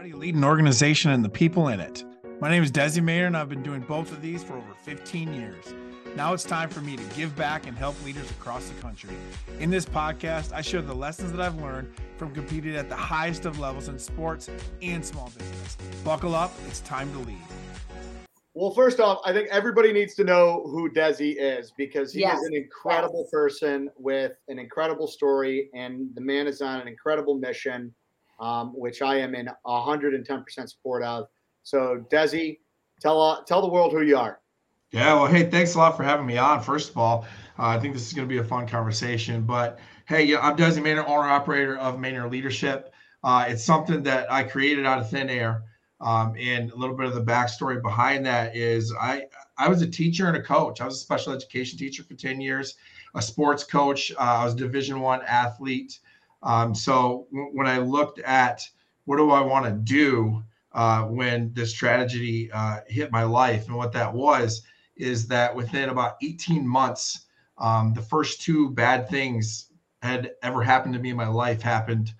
How do you lead an organization and the people in it? My name is Desi Maynard, and I've been doing both of these for over 15 years. Now it's time for me to give back and help leaders across the country. In this podcast, I share the lessons that I've learned from competing at the highest of levels in sports and small business. Buckle up, it's time to lead. Well, first off, I think everybody needs to know who Desi is because he Yes. is an incredible person with an incredible story, and the man is on an incredible mission, um, which I am in 110% support of. So, Desi, tell uh, tell the world who you are. Yeah, well, hey, thanks a lot for having me on. First of all, uh, I think this is going to be a fun conversation. But hey, yeah, I'm Desi Maynard, owner operator of Maynard Leadership. Uh, it's something that I created out of thin air. Um, and a little bit of the backstory behind that is I I was a teacher and a coach. I was a special education teacher for 10 years, a sports coach. Uh, I was a Division One athlete. Um, so w- when I looked at what do I want to do uh, when this tragedy uh, hit my life, and what that was is that within about 18 months, um, the first two bad things had ever happened to me in my life happened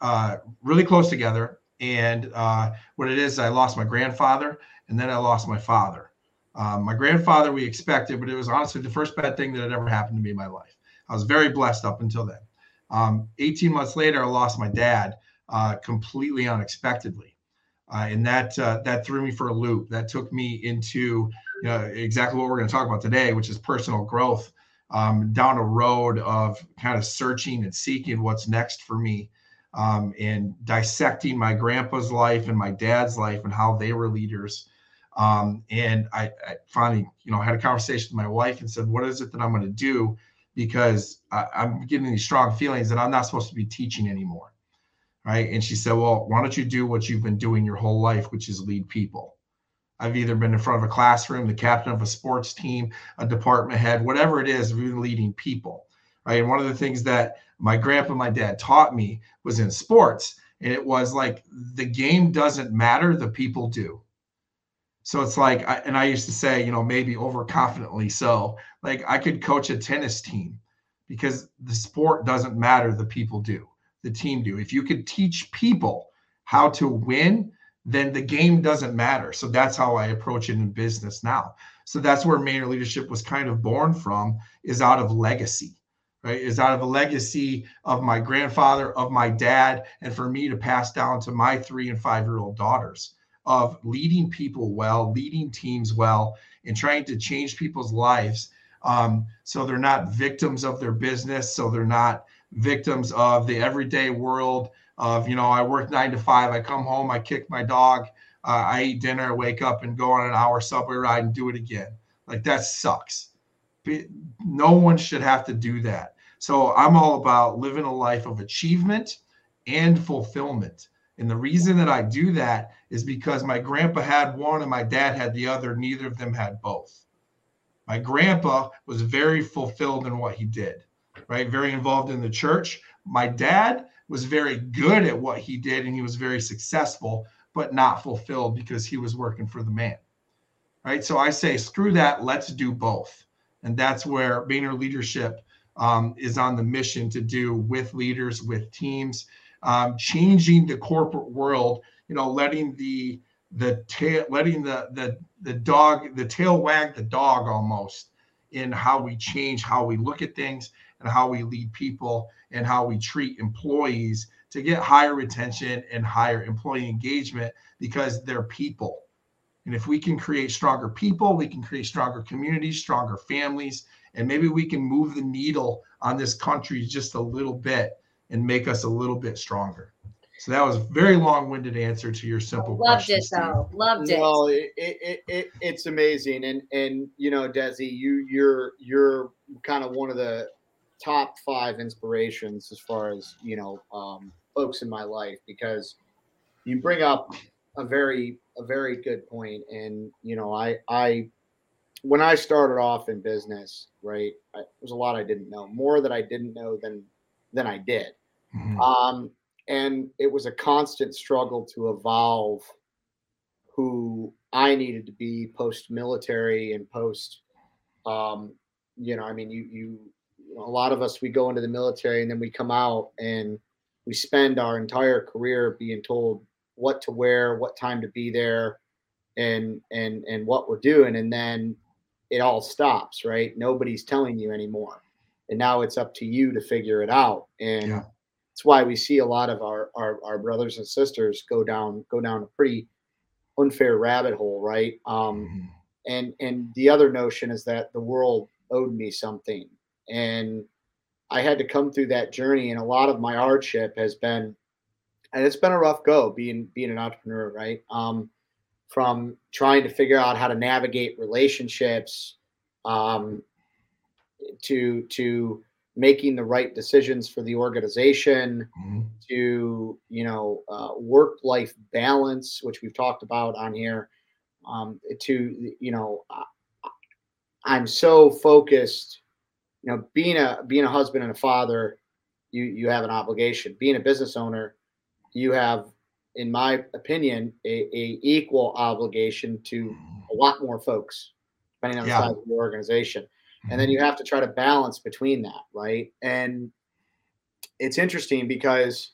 uh, really close together. And uh, what it is, I lost my grandfather, and then I lost my father. Um, my grandfather, we expected, but it was honestly the first bad thing that had ever happened to me in my life. I was very blessed up until then. Um, 18 months later, I lost my dad uh, completely unexpectedly. Uh, and that uh, that threw me for a loop. That took me into you know, exactly what we're going to talk about today, which is personal growth, um, down a road of kind of searching and seeking what's next for me, um, and dissecting my grandpa's life and my dad's life and how they were leaders. Um, and I, I finally, you know, had a conversation with my wife and said, "What is it that I'm going to do?" Because I, I'm getting these strong feelings that I'm not supposed to be teaching anymore right? And she said, Well, why don't you do what you've been doing your whole life, which is lead people? I've either been in front of a classroom, the captain of a sports team, a department head, whatever it is, we've been leading people, right? And one of the things that my grandpa and my dad taught me was in sports, and it was like the game doesn't matter, the people do. So it's like, I, and I used to say, you know, maybe overconfidently so, like I could coach a tennis team because the sport doesn't matter, the people do the team do. If you could teach people how to win, then the game doesn't matter. So that's how I approach it in business now. So that's where Maynard Leadership was kind of born from, is out of legacy, right? Is out of a legacy of my grandfather, of my dad, and for me to pass down to my three and five year old daughters of leading people well, leading teams well, and trying to change people's lives um, so they're not victims of their business, so they're not victims of the everyday world of you know i work nine to five i come home i kick my dog uh, i eat dinner I wake up and go on an hour subway ride and do it again. Like that sucks. No one should have to do that. So i'm all about living a life of achievement and fulfillment. And the reason that i do that is because my grandpa had one and my dad had the other neither of them had both my grandpa was very fulfilled in what he did right? Very involved in the church. My dad was very good at what he did and he was very successful, but not fulfilled because he was working for the man, right? So I say, screw that, let's do both. And that's where Maynard Leadership um, is on the mission to do with leaders, with teams, um, changing the corporate world, you know, letting the the tail letting the the the dog the tail wag the dog almost in how we change how we look at things and how we lead people and how we treat employees to get higher retention and higher employee engagement because they're people. And if we can create stronger people, we can create stronger communities, stronger families, and maybe we can move the needle on this country just a little bit and make us a little bit stronger. So that was a very long-winded answer to your simple question. Loved question. it though. Loved it. Well, it, it, it, it's amazing, and and you know, Desi, you you're you're kind of one of the top five inspirations as far as you know um, folks in my life because you bring up a very a very good point and you know i i when i started off in business right I, there's a lot i didn't know more that i didn't know than than i did Mhm. um and it was a constant struggle to evolve who i needed to be post military and post um you know i mean you you a lot of us we go into the military and then we come out and we spend our entire career being told what to wear, what time to be there, and and and what we're doing, and then it all stops, right? Nobody's telling you anymore, and now it's up to you to figure it out, and Yeah. That's why we see a lot of our, our our brothers and sisters go down go down a pretty unfair rabbit hole, right? Um, Mhm. and and the other notion is that the world owed me something and i had to come through that journey and a lot of my hardship has been and it's been a rough go being being an entrepreneur right um from trying to figure out how to navigate relationships um to to making the right decisions for the organization Mhm. to you know uh, work life balance which we've talked about on here um, to you know i'm so focused you know being a being a husband and a father you you have an obligation being a business owner you have in my opinion a, a equal obligation to a lot more folks depending on the Yeah. size of your organization and then you have to try to balance between that right? And it's interesting because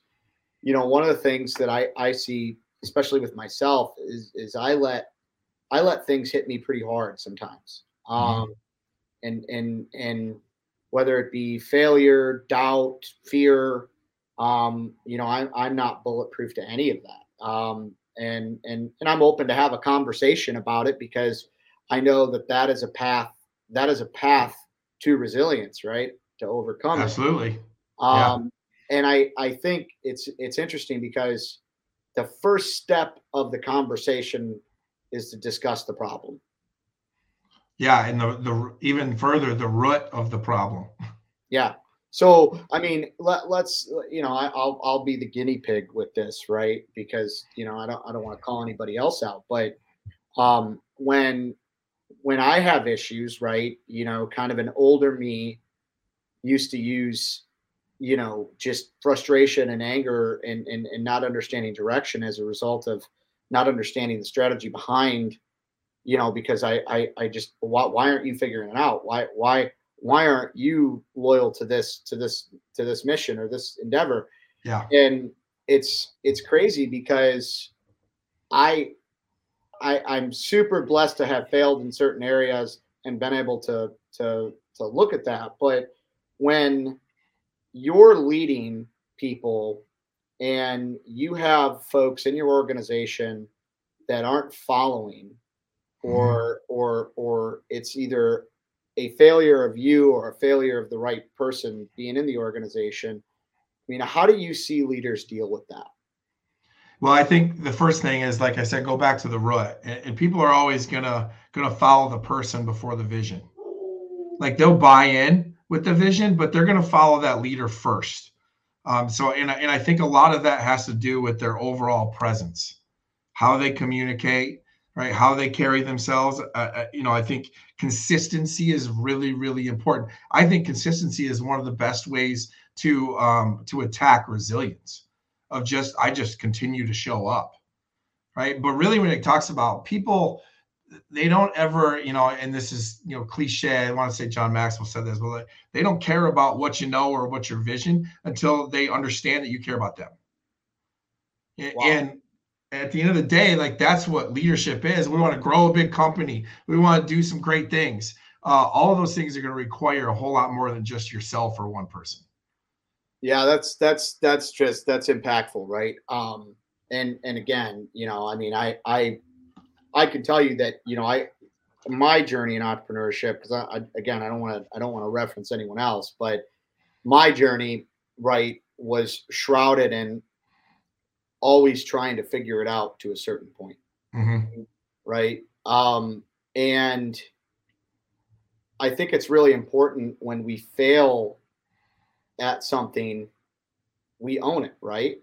you know one of the things that i i see especially with myself is is i let i let things hit me pretty hard sometimes. Um and and and whether it be failure doubt fear um you know i'm i'm not bulletproof to any of that. Um and and and i'm open to have a conversation about it because i know that that is a path that is a path to resilience right to overcome Absolutely. Yeah. um, and I I think it's it's interesting because the first step of the conversation is to discuss the problem. Yeah, and the the even further the root of the problem. Yeah. So I mean, let, let's you know I, I'll I'll be the guinea pig with this, right? Because you know I don't I don't want to call anybody else out, but um, when when I have issues, right? You know, kind of an older me used to use you know just frustration and anger and, and and not understanding direction as a result of not understanding the strategy behind you know because i i, I just why, why aren't you figuring it out why why why aren't you loyal to this to this to this mission or this endeavor Yeah. and it's it's crazy because i i i'm super blessed to have failed in certain areas and been able to to to look at that. But when you're leading people and you have folks in your organization that aren't following or mm-hmm. or or it's either a failure of you or a failure of the right person being in the organization i mean how do you see leaders deal with that Well, I think the first thing is, like I said, go back to the root, and, and people are always gonna gonna follow the person before the vision. Like they'll buy in with the vision, but they're gonna follow that leader first. Um, so, and and I think a lot of that has to do with their overall presence, how they communicate, right? How they carry themselves. Uh, uh, you know, I think consistency is really, really important. I think consistency is one of the best ways to um, to attack resilience of just I just continue to show up, right? But really, when it talks about people, they don't ever, you know, and this is you know cliche. I want to say John Maxwell said this, but they don't care about what you know or what your vision until they understand that you care about them. Wow. And at the end of the day, like that's what leadership is. We want to grow a big company. We want to do some great things. Uh, all of those things are going to require a whole lot more than just yourself or one person. Yeah that's that's that's just that's impactful right? Um and and again you know i mean i i i can tell you that you know i my journey in entrepreneurship because I, I again i don't want to i don't want to reference anyone else but my journey right was shrouded in always trying to figure it out to a certain point. Mhm. right? Um and i think it's really important when we fail at something we own it right?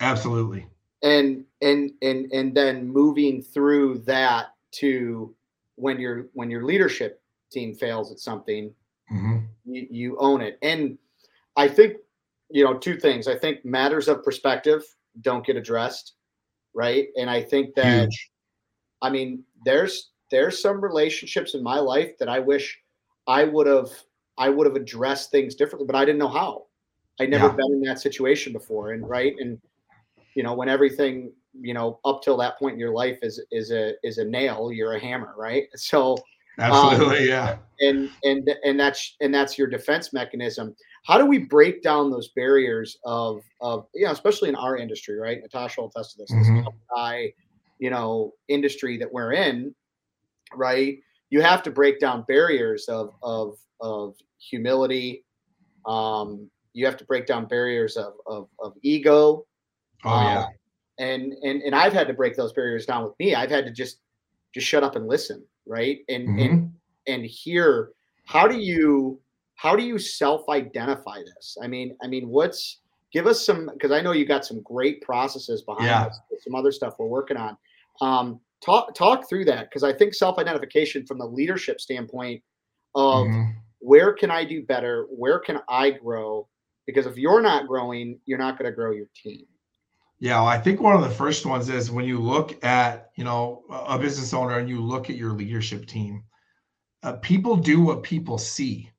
Absolutely. and and and and then moving through that to when your when your leadership team fails at something hmm you, you own it. And i think you know two things. I think matters of perspective don't get addressed right? And i think that Huge. I mean, there's there's some relationships in my life that I wish I would have I would have addressed things differently, but I didn't know how. I'd never Yeah. been in that situation before, and right, and you know, when everything you know up till that point in your life is is a is a nail you're a hammer right so absolutely um, yeah and and and that's and that's your defense mechanism how do we break down those barriers of of you know especially in our industry right natasha will attest to this mm-hmm. this you know industry that we're in right you have to break down barriers of of of humility. Um you have to break down barriers of of, of ego. Oh yeah. Uh, and and and i've had to break those barriers down with me. I've had to just just shut up and listen right? And mm-hmm. and and hear how do you how do you self-identify this? I mean i mean what's give us some because i know you got some great processes behind yeah. us some other stuff we're working on. Um talk talk through that because i think self-identification from the leadership standpoint of mm-hmm. Where can i do better where can i grow because if you're not growing you're not going to grow your team yeah, well, I think one of the first ones is when you look at, you know, a business owner and you look at your leadership team, uh, people do what people see.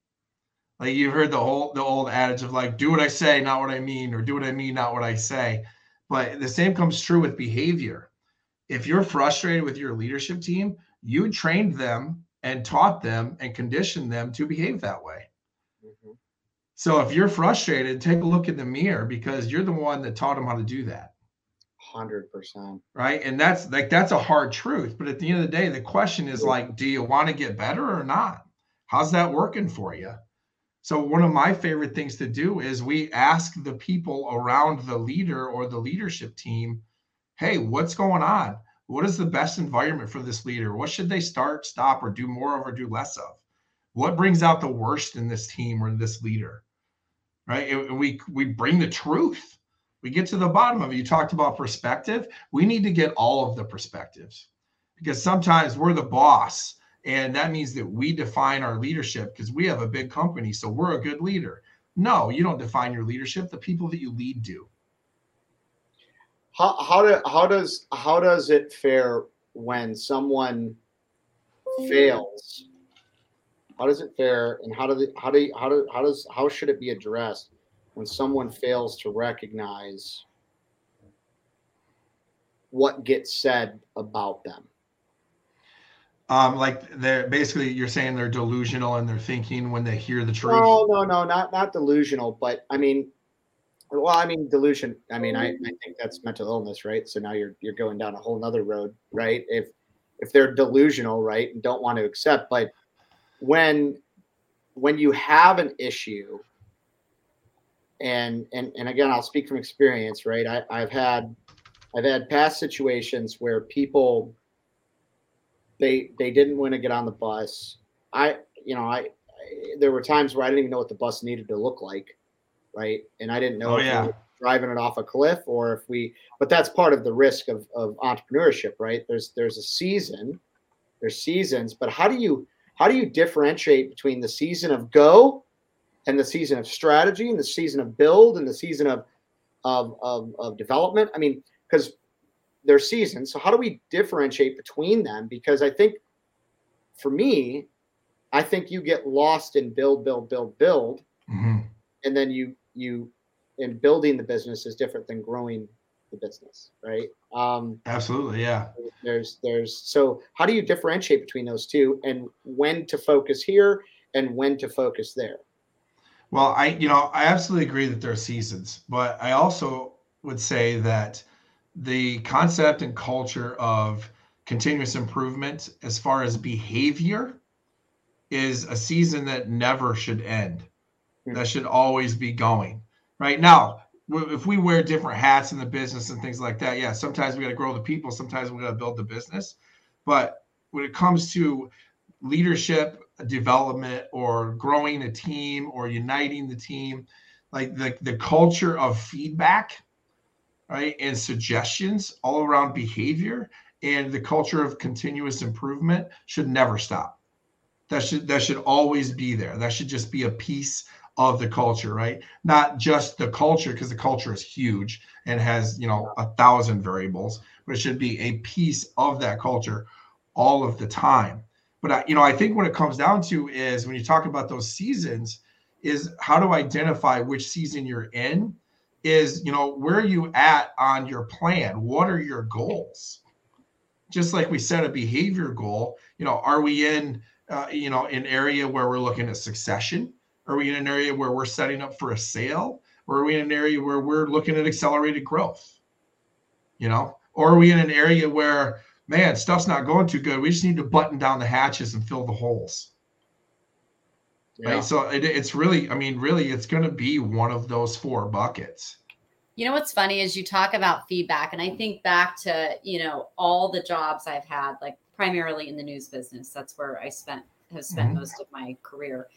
Like you've heard the whole the old adage of like, do what I say, not what I mean, or do what I mean, not what I say. But the same comes true with behavior. If you're frustrated with your leadership team, you trained them and taught them and conditioned them to behave that way. Mm-hmm. So if you're frustrated, take a look in the mirror because you're the one that taught them how to do that. Hundred percent. Right. And that's like that's a hard truth. But at the end of the day, the question is like, do you want to get better or not? How's that working for you? So one of my favorite things to do is we ask the people around the leader or the leadership team, hey, what's going on? What is the best environment for this leader? What should they start, stop, or do more of or do less of? What brings out the worst in this team or this leader? right? And we we bring the truth. We get to the bottom of it. You talked about perspective. We need to get all of the perspectives because sometimes we're the boss, and that means that we define our leadership because we have a big company, so we're a good leader. No, you don't define your leadership. The people that you lead do. How how do how does how does it fare when someone fails how does it fare, and how do the, how do you, how do how does how should it be addressed when someone fails to recognize what gets said about them? Um, like they're basically you're saying they're delusional and they're thinking when they hear the truth. No, no, no, not not delusional, but I mean, well, I mean delusion. I mean, I, mm-hmm. I think that's mental illness, right? So now you're you're going down a whole nother road, right? If if they're delusional, right, and don't want to accept, but when when you have an issue and and and again i'll speak from experience right I, i've had i've had past situations where people they they didn't want to get on the bus i you know I, I there were times where i didn't even know what the bus needed to look like right and i didn't know oh, yeah. We driving it off a cliff or if we but that's part of the risk of, of entrepreneurship right there's there's a season there's seasons but how do you how do you differentiate between the season of go and the season of strategy and the season of build and the season of of, of, of development? I mean, because they're seasons. So how do we differentiate between them? Because I think for me, I think you get lost in build, build, build, build. And then you you in building the business is different than growing the business, right? Um, Absolutely, yeah. There's there's so how do you differentiate between those two and when to focus here and when to focus there? Well, I you know I absolutely agree that there are seasons, but I also would say that the concept and culture of continuous improvement as far as behavior is a season that never should end. That should always be going. Right now, if we wear different hats in the business and things like that, yeah, sometimes we got to grow the people, sometimes we got to build the business. But when it comes to leadership development or growing a team or uniting the team, like the, the culture of feedback, right, and suggestions all around behavior and the culture of continuous improvement should never stop. That should that should always be there. That should just be a piece of the culture, right? Not just the culture, because the culture is huge and has, you know, a thousand variables, but it should be a piece of that culture all of the time. But, I, you know, I think what it comes down to is when you talk about those seasons, is how to identify which season you're in is you know where are you at on your plan what are your goals just like we set a behavior goal you know are we in uh, you know an area where we're looking at succession are we in an area where we're setting up for a sale or are we in an area where we're looking at accelerated growth you know or are we in an area where man stuff's not going too good we just need to button down the hatches and fill the holes yeah. Right. So it, it's really, I mean, really, it's going to be one of those four buckets. You know what's funny is you talk about feedback, and I think back to you know all the jobs I've had, like primarily in the news business. That's where I spent have spent mm-hmm. most of my career,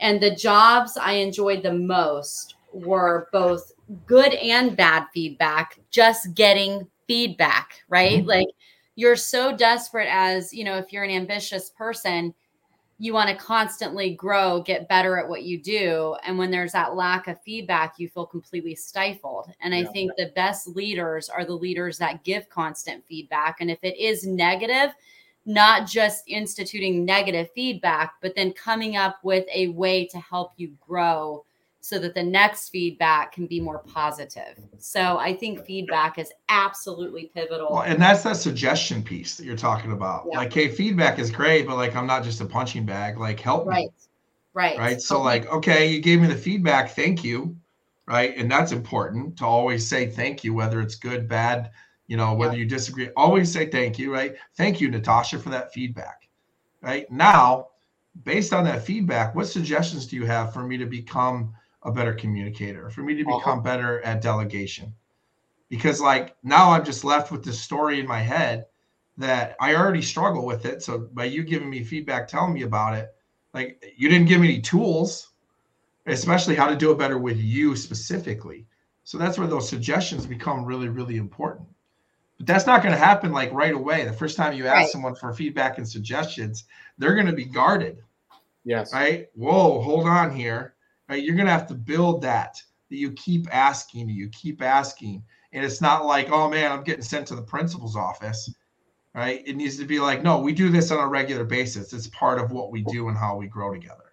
and the jobs I enjoyed the most were both good and bad feedback. Just getting feedback, right? Mm-hmm. Like you're so desperate as you know, if you're an ambitious person you want to constantly grow, get better at what you do. And when there's that lack of feedback, you feel completely stifled. And I think the best leaders are the leaders that give constant feedback. And if it is negative, not just instituting negative feedback, but then coming up with a way to help you grow so that the next feedback can be more positive. So I think feedback is absolutely pivotal. Well, and that's that suggestion piece that you're talking about. Yeah. Like, hey, feedback is great, but like I'm not just a punching bag. Like, help right. me. Right. Right. So, like, okay, you gave me the feedback. Thank you. Right. And that's important to always say thank you, whether it's good, bad, you know, whether you disagree, always say thank you. Right. Thank you, Natasha, for that feedback. Right. Now, based on that feedback, what suggestions do you have for me to become a better communicator, for me to uh-huh. become uh-huh. better at delegation. Because like now I'm just left with this story in my head that I already struggle with it. So by you giving me feedback, telling me about it, like you didn't give me any tools, especially how to do it better with you specifically. So that's where those suggestions become really, really important. But that's not going to happen like right away. The first time you ask right. someone for feedback and suggestions, they're going to be guarded. Yes. Right. Whoa, hold on here right? You're going to have to build that, that you keep asking, you keep asking. And it's not like, oh man, I'm getting sent to the principal's office, right? It needs to be like, no, we do this on a regular basis. It's part of what we do and how we grow together.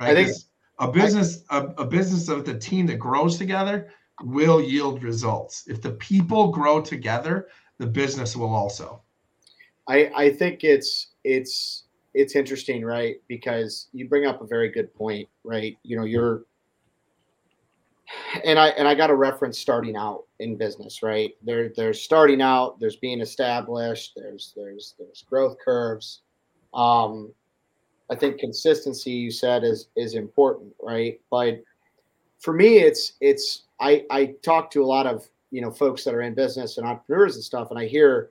Right? I think a business, a, a business of the team that grows together will yield results. If the people grow together, the business will also. I, I think it's it's it's interesting, right? Because you bring up a very good point, right? You know, you're and I and I got a reference starting out in business, right? There there's starting out, there's being established, there's there's there's growth curves. Um I think consistency you said is is important, right? But for me it's it's I I talk to a lot of, you know, folks that are in business and entrepreneurs and stuff and I hear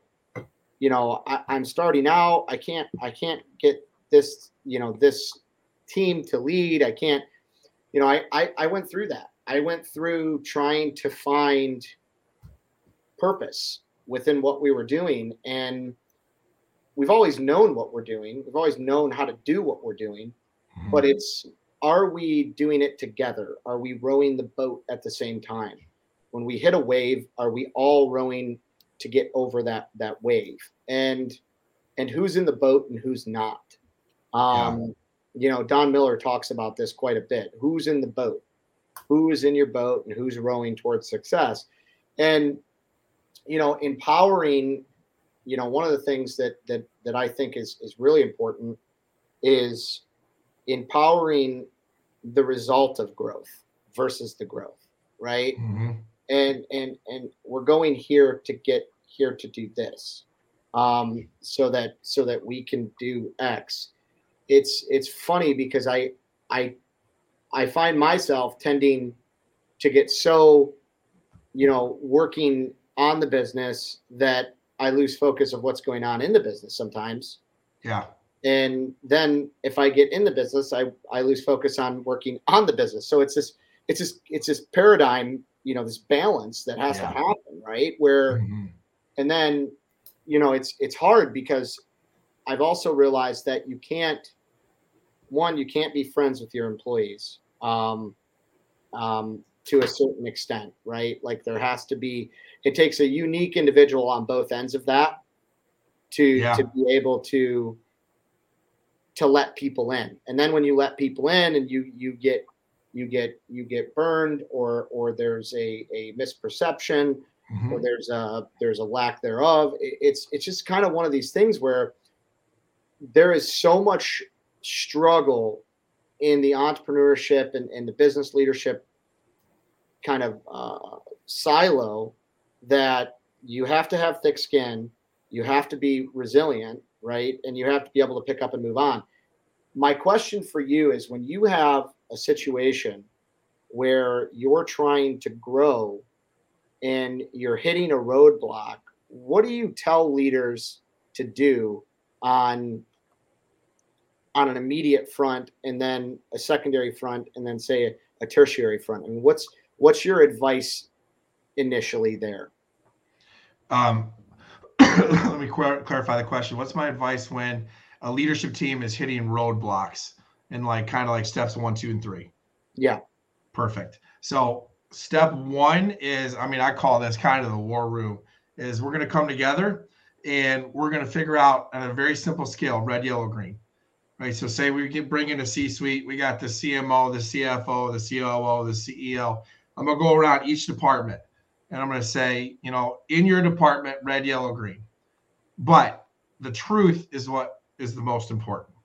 you know I, i'm starting out. I can't i can't get this you know this team to lead. I can't you know I, I i went through that. I went through trying to find purpose within what we were doing and we've always known what we're doing. We've always known how to do what we're doing mm-hmm. but it's are we doing it together? Are we rowing the boat at the same time? When we hit a wave are we all rowing to get over that that wave? And and who's in the boat and who's not? Um yeah. you know don miller talks about this quite a bit. Who's in the boat? Who is in your boat and who's rowing towards success? And you know empowering you know one of the things that that that i think is is really important is empowering the result of growth versus the growth right? Mm-hmm. And and and we're going here to get here to do this um, so that so that we can do x. It's it's funny because i i i find myself tending to get so you know working on the business that i lose focus of what's going on in the business sometimes. Yeah and then if i get in the business i i lose focus on working on the business so it's this it's this it's this paradigm you know this balance that has yeah. to happen right where mm-hmm. and then you know it's it's hard because i've also realized that you can't one you can't be friends with your employees um, um, to a certain extent right like there has to be it takes a unique individual on both ends of that to yeah. to be able to to let people in and then when you let people in and you you get you get you get burned or or there's a a misperception Mhm. or there's a there's a lack thereof It- it's it's just kind of one of these things where there is so much struggle in the entrepreneurship and, and the business leadership kind of uh, silo that you have to have thick skin you have to be resilient right and you have to be able to pick up and move on my question for you is when you have a situation where you're trying to grow and you're hitting a roadblock, what do you tell leaders to do on on an immediate front and then a secondary front and then say a, a tertiary front? I mean, what's what's your advice initially there? Um, let me clar- clarify the question. What's my advice when a leadership team is hitting roadblocks and like kind of like steps one, two, and three? Yeah. Perfect. So step one is, I mean, I call this kind of the war room. Is we're going to come together and we're going to figure out on a very simple scale, red, yellow, green. Right. So say we get bring in a C-suite, we got the CMO, the CFO, the COO, the CEO. I'm going to go around each department and I'm going to say, you know, in your department, red, yellow, green. But the truth is what is the most important,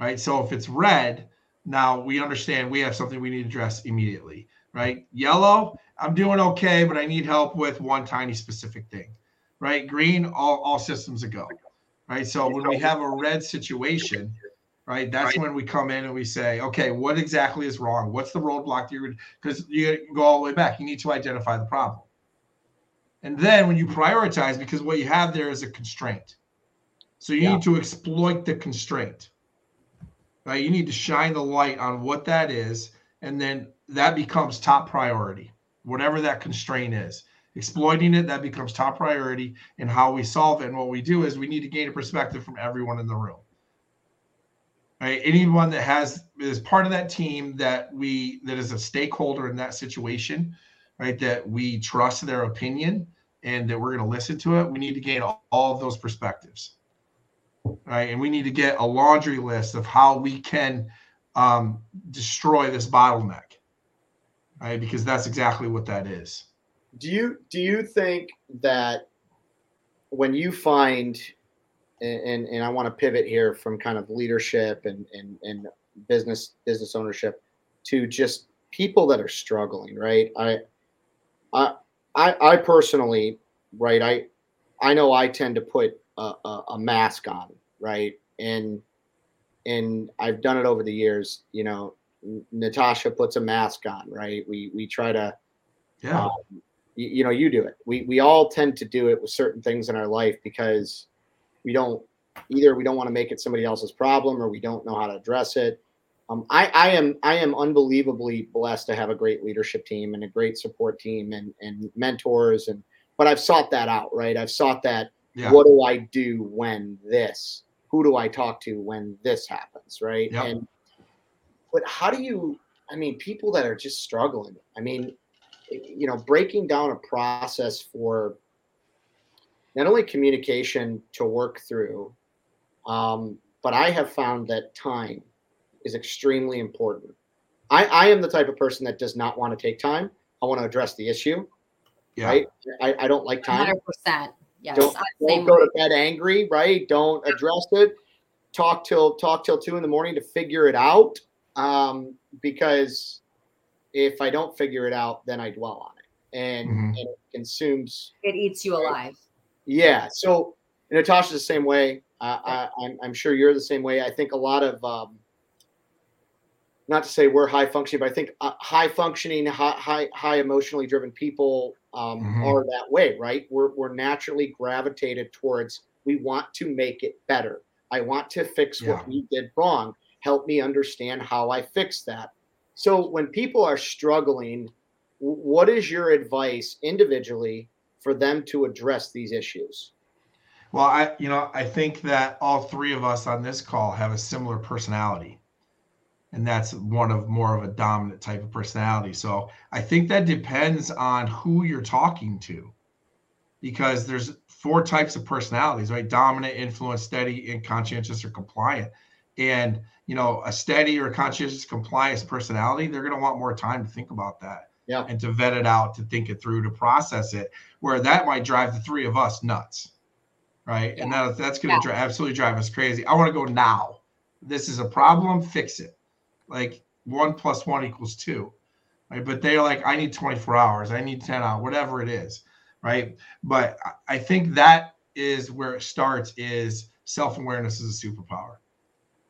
right? So if it's red, now we understand we have something we need to address immediately, right? Yellow, I'm doing okay, but I need help with one tiny specific thing, right? Green, all, all systems go, right? So when we have a red situation, right, that's when we come in and we say, okay, what exactly is wrong? What's the roadblock? Because you go all the way back. You need to identify the problem. And then when you prioritize, because what you have there is a constraint. So you Yeah. need to exploit the constraint. Right? You need to shine the light on what that is, and then that becomes top priority, whatever that constraint is. Exploiting it, that becomes top priority, and how we solve it. And what we do is we need to gain a perspective from everyone in the room. Right? Anyone that has is part of that team that we that is a stakeholder in that situation, right? That we trust their opinion and that we're going to listen to it. We need to gain all, all of those perspectives, right? And we need to get a laundry list of how we can um, destroy this bottleneck, right? Because that's exactly what that is. Do you do you think that when you find and and, I want to pivot here from kind of leadership and, and and business business ownership to just people that are struggling, right? I I I, I personally, right? I I know I tend to put a, a, a mask on, right? And and I've done it over the years. You know, Natasha puts a mask on, right? We we try to Yeah. um, you, you know you do it we we all tend to do it with certain things in our life because we don't either we don't want to make it somebody else's problem or we don't know how to address it um, I, I am I am unbelievably blessed to have a great leadership team and a great support team and and mentors and but I've sought that out right I've sought that yeah. what do I do when this who do I talk to when this happens right Yep. and but how do you I mean people that are just struggling I mean you know breaking down a process for not only communication to work through um, but i have found that time is extremely important I, I am the type of person that does not want to take time i want to address the issue yeah. right I, I don't like time 100%. Yes. don't, I'm don't same go way. to bed angry right don't address it talk till talk till two in the morning to figure it out um, because if i don't figure it out then i dwell on it and, Mhm. and it consumes It eats you alive. yeah so natasha's the same way I, I, I'm, I'm sure you're the same way i think a lot of um, not to say we're high functioning but i think uh, high functioning high, high high emotionally driven people um, Mhm. are that way right we're, we're naturally gravitated towards we want to make it better i want to fix Yeah. what we did wrong help me understand how i fix that so when people are struggling what is your advice individually for them to address these issues Well, I you know, I think that all three of us on this call have a similar personality. And that's one of more of a dominant type of personality. So I think that depends on who you're talking to. Because there's four types of personalities, right? Dominant, influence, steady, and conscientious or compliant. and you know a steady or conscientious compliance personality they're going to want more time to think about that yeah. and to vet it out to think it through to process it where that might drive the three of us nuts right yeah. and that, that's going to yeah. dri- absolutely drive us crazy i want to go now this is a problem fix it like one plus one equals two right? But they're like i need 24 hours i need 10 hours whatever it is right? But i think that is where it starts is self-awareness is a superpower.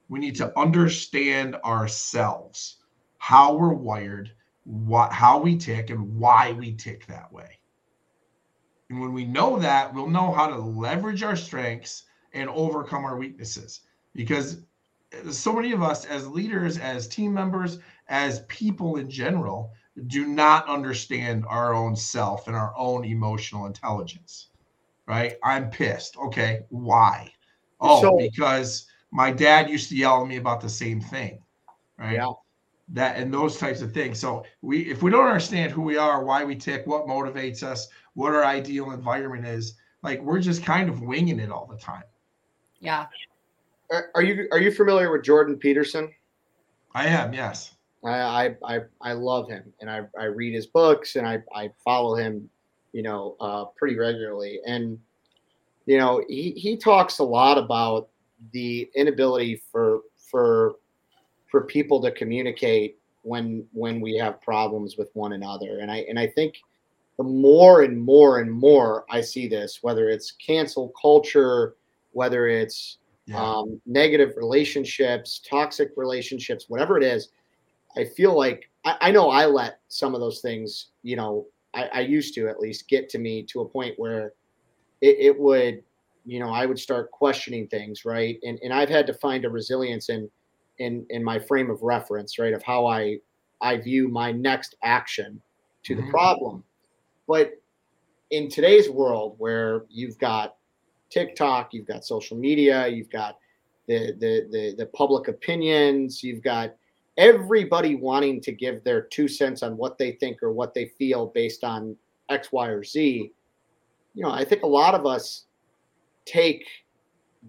We need to understand ourselves how we're wired what how we tick and why we tick that way. And when we know that we'll know how to leverage our strengths and overcome our weaknesses because so many of us as leaders as team members as people in general do not understand our own self and our own emotional intelligence right? I'm pissed. Okay why? Oh so, because my dad used to yell at me about the same thing right? Yeah. That and those types of things. So we if we don't understand who we are why we tick what motivates us what our ideal environment is like we're just kind of winging it all the time. Yeah are you are you familiar with jordan peterson? I am yes. I i i love him and i i read his books and i i follow him you know uh pretty regularly. And you know he he talks a lot about the inability for for for people to communicate when when we have problems with one another. And i and i think the more and more and more i see this whether it's cancel culture whether it's yeah. um, negative relationships toxic relationships whatever it is i feel like I, I know i let some of those things you know I, I, used to at least get to me to a point where it, it would you know i would start questioning things right and and i've had to find a resilience in in in my frame of reference, right, of how I I view my next action to mm-hmm. the problem. But in today's world where you've got TikTok, you've got social media, you've got the the the, the public opinions, you've got everybody wanting to give their two cents on what they think or what they feel based on X, Y, or Z. You know, I think a lot of us take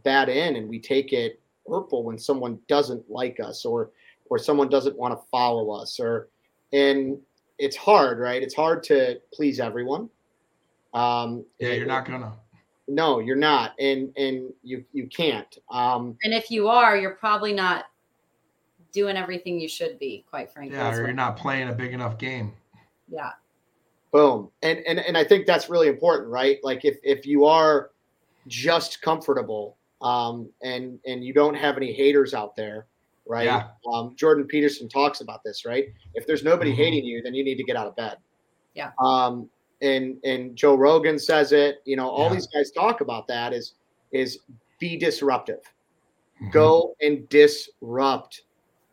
that in and we take it hurtful when someone doesn't like us or or someone doesn't want to follow us or and it's hard right? It's hard to please everyone. Um yeah you're not gonna no you're not and and you you can't um and if you are you're probably not doing everything you should be quite frankly yeah or you're not playing a big enough game yeah boom and and and i think that's really important right like if if you are just comfortable um, and and you don't have any haters out there, right? Yeah. Um, Jordan Peterson talks about this, right? If there's nobody mm-hmm. hating you, then you need to get out of bed. Yeah. Um, and and Joe Rogan says it. You know, all yeah. these guys talk about that. Is is be disruptive. Mm-hmm. Go and disrupt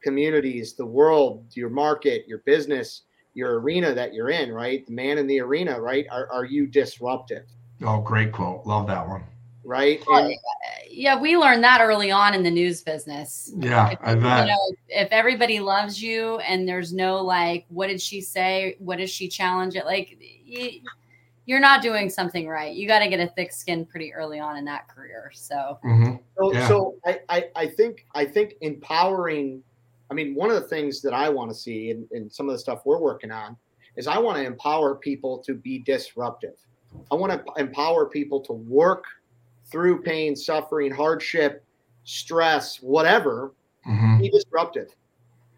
communities, the world, your market, your business, your arena that you're in, right? The man in the arena, right? Are, are you disruptive? Oh, great quote. Love that one right? Well, and, yeah, we learned that early on in the news business. Yeah, if, I bet. You know, if everybody loves you and there's no like, what did she say? What does she challenge it? Like, you, you're not doing something right. You got to get a thick skin pretty early on in that career. So, mm-hmm. so, yeah. so I, I, I think I think empowering. I mean, one of the things that I want to see in, in some of the stuff we're working on is I want to empower people to be disruptive. I want to empower people to work through pain, suffering, hardship, stress, whatever, mm-hmm. be disruptive.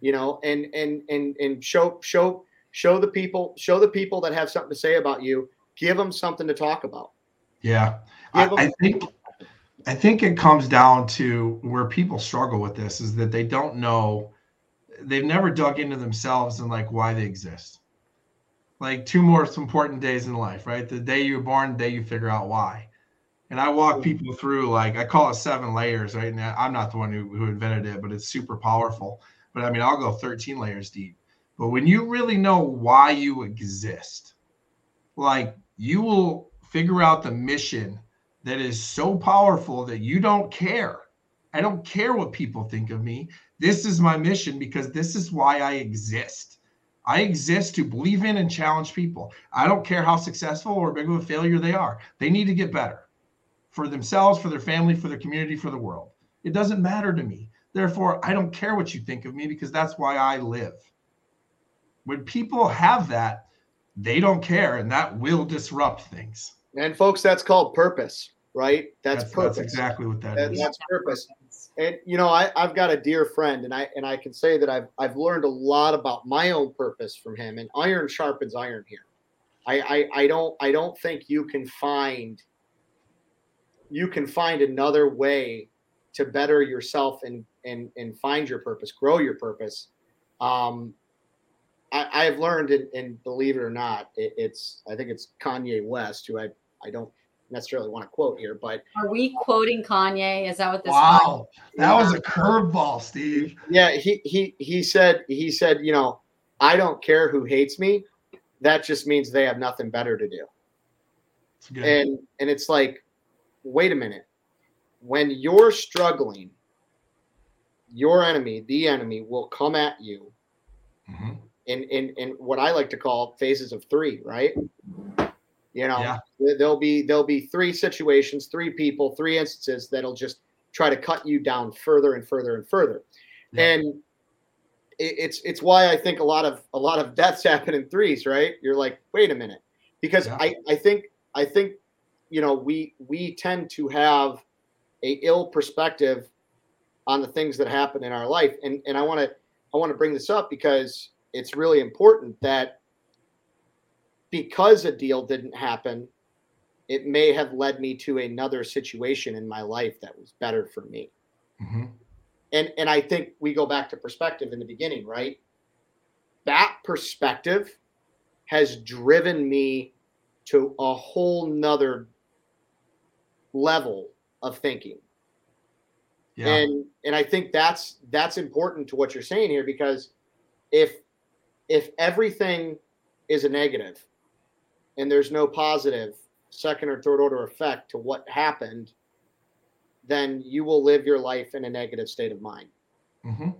You know, and and and and show show show the people show the people that have something to say about you. Give them something to talk about. Yeah, I, I think I think it comes down to where people struggle with this is that they don't know they've never dug into themselves and like why they exist. Like two most important days in life, right? The day you're born, the day you figure out why and I walk people through like I call it seven layers. Right now, I'm not the one who, who invented it, but it's super powerful. But I mean, I'll go 13 layers deep. But when you really know why you exist, like you will figure out the mission that is so powerful that you don't care. I don't care what people think of me. This is my mission because this is why I exist. I exist to believe in and challenge people. I don't care how successful or big of a failure they are. They need to get better for themselves, for their family, for their community, for the world. It doesn't matter to me. Therefore, I don't care what you think of me because that's why I live. When people have that, they don't care, and that will disrupt things. And folks, that's called purpose, right? That's, That's, purpose. that's exactly what that That- is. that's purpose. And you know, I, I've got a dear friend, and I and I can say that I've I've learned a lot about my own purpose from him. And iron sharpens iron here. I I, I don't I don't think you can find you can find another way to better yourself and and and find your purpose, grow your purpose. Um, I, I've learned, and, and believe it or not, it, it's I think it's Kanye West, who I I don't necessarily want to quote here, but Are we quoting Kanye? Is that what this? Wow, that was a curveball, Steve. yeah he he he said he said you know i don't care who hates me that just means they have nothing better to do good. and and it's like wait a minute when you're struggling your enemy the enemy will come at you Mhm. in in in what i like to call phases of three right you know Yeah. there- there'll be there'll be three situations three people three instances that'll just try to cut you down further and further and further Yeah. and it's it's why i think a lot of a lot of deaths happen in threes right you're like wait a minute because Yeah. i i think i think you know we we tend to have a ill perspective on the things that happen in our life. And and i want to i want to bring this up because it's really important that because a deal didn't happen it may have led me to another situation in my life that was better for me. Mhm. and and i think we go back to perspective in the beginning right? That perspective has driven me to a whole nother level of thinking Yeah. and and i think that's that's important to what you're saying here because if if everything is a negative and there's no positive second or third order effect to what happened then you will live your life in a negative state of mind Mm-hmm.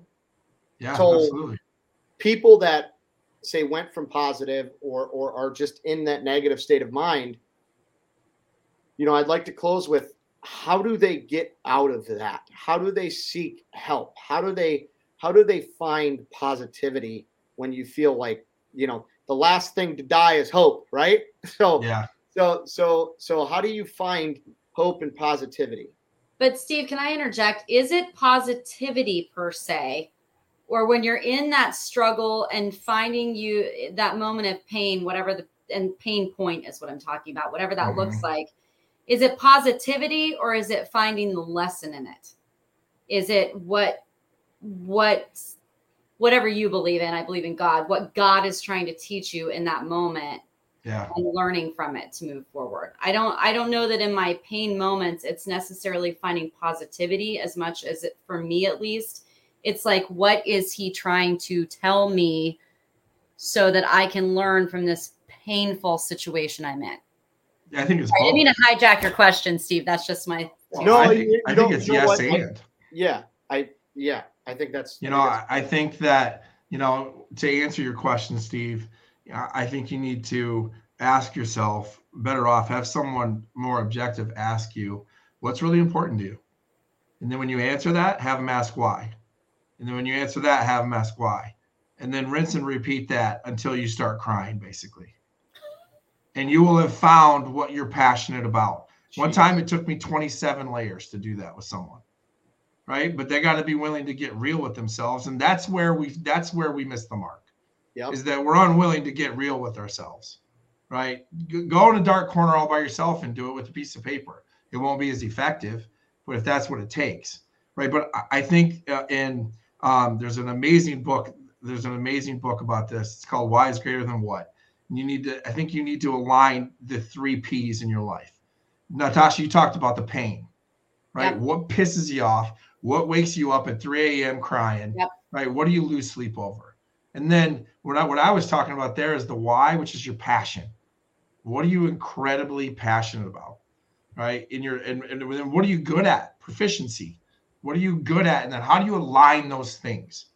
Yeah, So- absolutely. people that say went from positive or or are just in that negative state of mind you know i'd like to close with how do they get out of that how do they seek help how do they how do they find positivity when you feel like you know the last thing to die is hope right so Yeah. so so so how do you find hope and positivity But Steve, can I interject? Is it positivity per se? Or when you're in that struggle and finding you that moment of pain, whatever the and pain point is what I'm talking about, whatever that looks mm-hmm. like, is it positivity or is it finding the lesson in it? Is it what what whatever you believe in, I believe in God, what God is trying to teach you in that moment Yeah. and learning from it to move forward. I don't I don't know that in my pain moments it's necessarily finding positivity as much as it for me at least. It's like what is he trying to tell me so that I can learn from this painful situation I'm in. I think it's I didn't mean to hijack your question, Steve. That's just my No, I think, you I don't- think it's you know yes what? And. yeah i yeah i think that's You know, I, I think that, you know, to answer your question, Steve, I I think you need to ask yourself better off, have someone more objective ask you what's really important to you. And then when you answer that, have them ask why. And then when you answer that, have them ask why. And then rinse and repeat that until you start crying, basically. And you will have found what you're passionate about. One time it took me 27 layers to do that with someone. Right. But they got to be willing to get real with themselves. And that's where we that's where we miss the mark. Yep. Is that we're unwilling to get real with ourselves. Right. Go in a dark corner all by yourself and do it with a piece of paper. It won't be as effective, but if that's what it takes. Right. But I- I think uh, in um, there's an amazing book. There's an amazing book about this. It's called Why is Greater Than What. And you need to, I think you need to align the three P's in your life. Natasha, you talked about the pain, right? Yep. What pisses you off? What wakes you up at 3 a.m. crying? Yep. Right? What do you lose sleep over? And then what I, what I was talking about there is the why, which is your passion. What are you incredibly passionate about? Right? In your and, and then what are you good at? Proficiency. What are you good at? And then how do you align those things?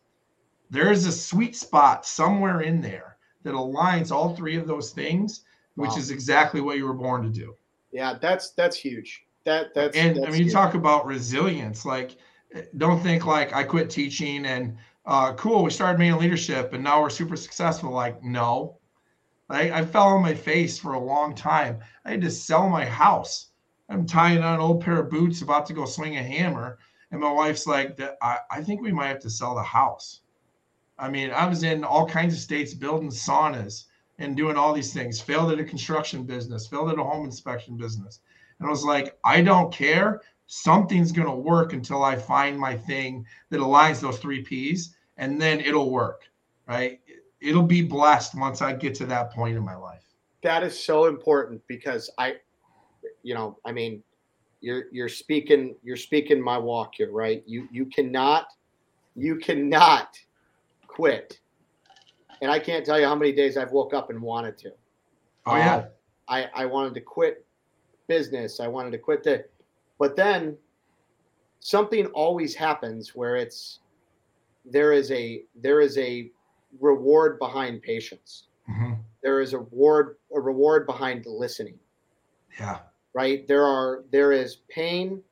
There is a sweet spot somewhere in there that aligns all three of those things, which Wow. is exactly what you were born to do. yeah that's that's huge that that's and I that's mean, you talk about resilience. Like don't think like I quit teaching and uh, cool, we started making leadership and now we're super successful. Like, no, I, I fell on my face for a long time. I had to sell my house. I'm tying on an old pair of boots, about to go swing a hammer. And my wife's like, "That I, I think we might have to sell the house. I mean, I was in all kinds of states building saunas and doing all these things, failed at a construction business, failed at a home inspection business. And I was like, I don't care. Something's going to work until I find my thing that aligns those three P's, and then it'll work, right? It'll be blessed once I get to that point in my life. That is so important because I, you know, I mean, you're you're speaking you're speaking my walk here, right? You you cannot you cannot quit. And I can't tell you how many days I've woke up and wanted to. Oh yeah. Uh, I I wanted to quit business. I wanted to quit the but then something always happens where it's there is a there is a reward behind patience. Mm-hmm. There is a reward a reward behind listening. Yeah. Right. There are there is pain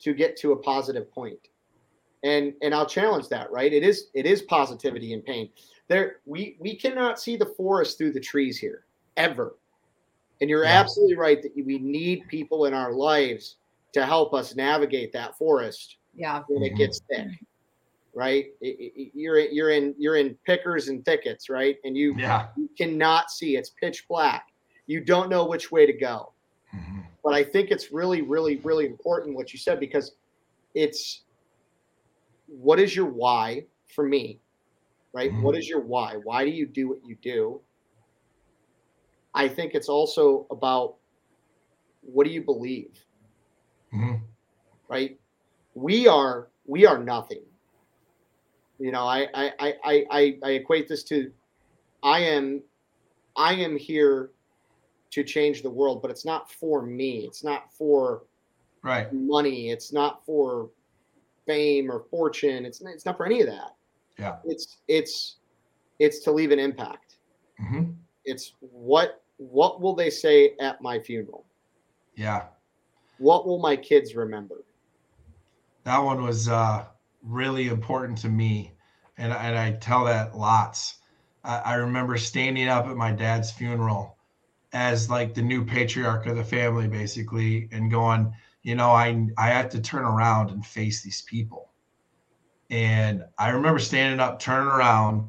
to get to a positive point, and and I'll challenge that. Right. It is it is positivity and pain. There we we cannot see the forest through the trees here ever. And you're yeah. absolutely right that we need people in our lives to help us navigate that forest. Yeah. When it gets thick, right? It, it, you're you're in you're in pickers and thickets, right? And you yeah. you cannot see. It's pitch black. You don't know which way to go. Mm-hmm. But I think it's really, really, really important what you said because it's what is your why for me, right? Mm-hmm. What is your why? Why do you do what you do? I think it's also about what do you believe? Mm-hmm. Right? We are we are nothing. You know, I I, I I I equate this to I am I am here to change the world, but it's not for me. It's not for right money. It's not for fame or fortune. It's it's not for any of that. Yeah. It's it's it's to leave an impact. Mm-hmm. It's what what will they say at my funeral? Yeah. What will my kids remember? That one was uh, really important to me. And, and I tell that lots. I, I remember standing up at my dad's funeral as like the new patriarch of the family, basically, and going, you know, I I had to turn around and face these people. And I remember standing up, turning around,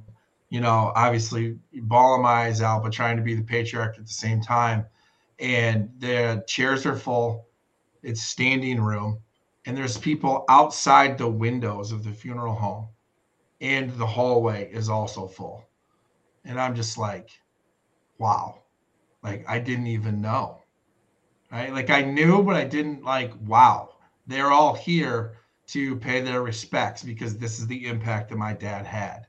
you know, obviously bawling my eyes out, but trying to be the patriarch at the same time. And the chairs are full. It's standing room, and there's people outside the windows of the funeral home, and the hallway is also full. And I'm just like, wow, like I didn't even know, right? Like I knew, but I didn't like, wow, they're all here to pay their respects because this is the impact that my dad had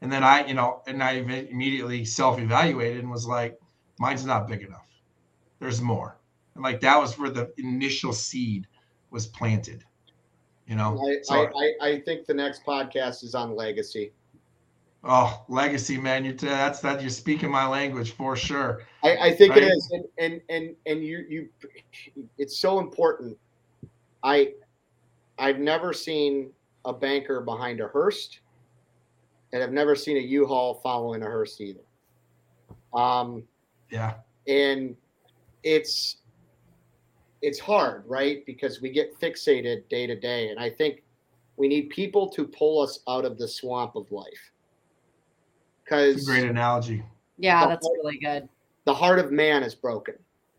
and then I, you know, and I immediately self evaluated and was like, mine's not big enough. There's more. And like that was where the initial seed was planted. You know, I, so, I, I, I think the next podcast is on legacy. Oh, legacy, man! You that's that you're speaking my language for sure. I, I think right? it is, and and and and you you, it's so important. I, I've never seen a banker behind a hearse and I've never seen a U-Haul following a hearse either. Um, yeah, and it's it's hard, right? Because we get fixated day to day, and I think we need people to pull us out of the swamp of life. Because great analogy. Yeah, that's heart, really good. The heart of man is broken.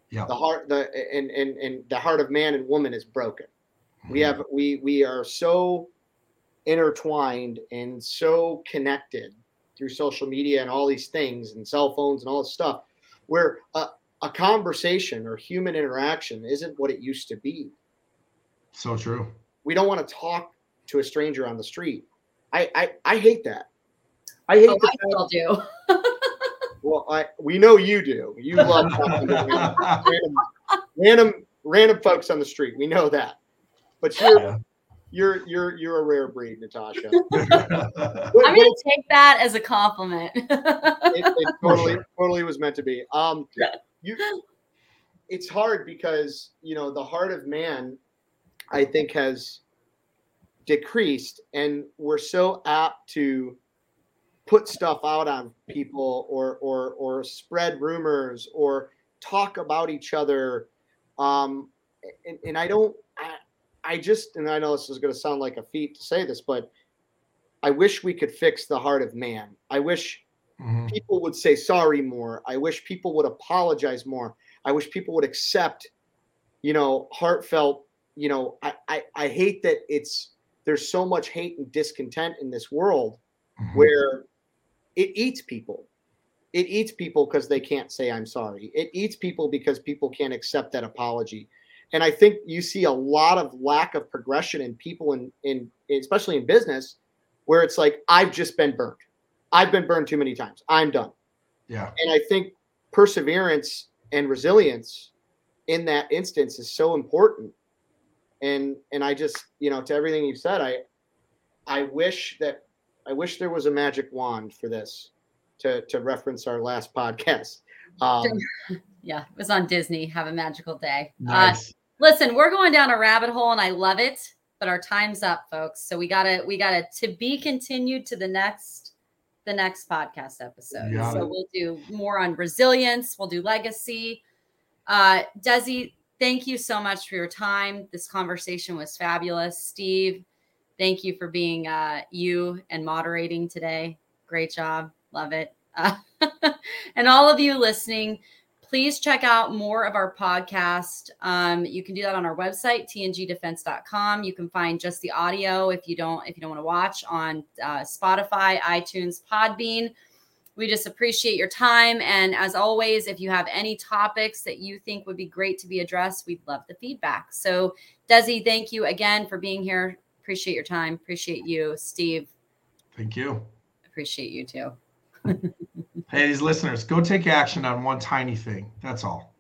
Yeah. The heart, the and and and the heart of man and woman is broken. Mm-hmm. We have we we are so intertwined and so connected through social media and all these things and cell phones and all this stuff where a, a conversation or human interaction isn't what it used to be so true we don't want to talk to a stranger on the street i i, I hate that i hate oh, I still do well i we know you do you love random, random random folks on the street we know that but you're yeah you're you're you're a rare breed, Natasha. I'm gonna take that as a compliment. it, it, totally totally was meant to be. Um, you, it's hard because you know the heart of man, I think has decreased and we're so apt to put stuff out on people or or or spread rumors or talk about each other um and, and i don't I, I just and i know this is going to sound like a feat to say this but i wish we could fix the heart of man i wish Mhm. people would say sorry more i wish people would apologize more i wish people would accept you know heartfelt you know i i, I hate that it's there's so much hate and discontent in this world Mhm. where it eats people. It eats people because they can't say I'm sorry. It eats people because people can't accept that apology. And I think you see a lot of lack of progression in people in in especially in business where it's like I've just been burned. I've been burned too many times. I'm done. Yeah. And I think perseverance and resilience in that instance is so important. And and I just, you know, to everything you've said, I I wish that I wish there was a magic wand for this to to reference our last podcast. Um, Yeah, it was on Disney. Have a magical day. Uh, Nice. listen, we're going down a rabbit hole and I love it, but our time's up, folks. So we gotta we gotta to be continued to the next the next podcast episode. Got So it. we'll do more on resilience, we'll do legacy. Uh Desi, thank you so much for your time. This conversation was fabulous. Steve, thank you for being uh you and moderating today. Great job. Love it. Uh, and all of you listening, please check out more of our podcast. Um, you can do that on our website, tngdefense.com. You can find just the audio if you don't if you don't want to watch on uh, Spotify, iTunes, Podbean. We just appreciate your time. And as always, if you have any topics that you think would be great to be addressed, we'd love the feedback. So, Desi, thank you again for being here. Appreciate your time. Appreciate you, Steve. Thank you. Appreciate you too. Hey, these listeners, go take action on one tiny thing. That's all.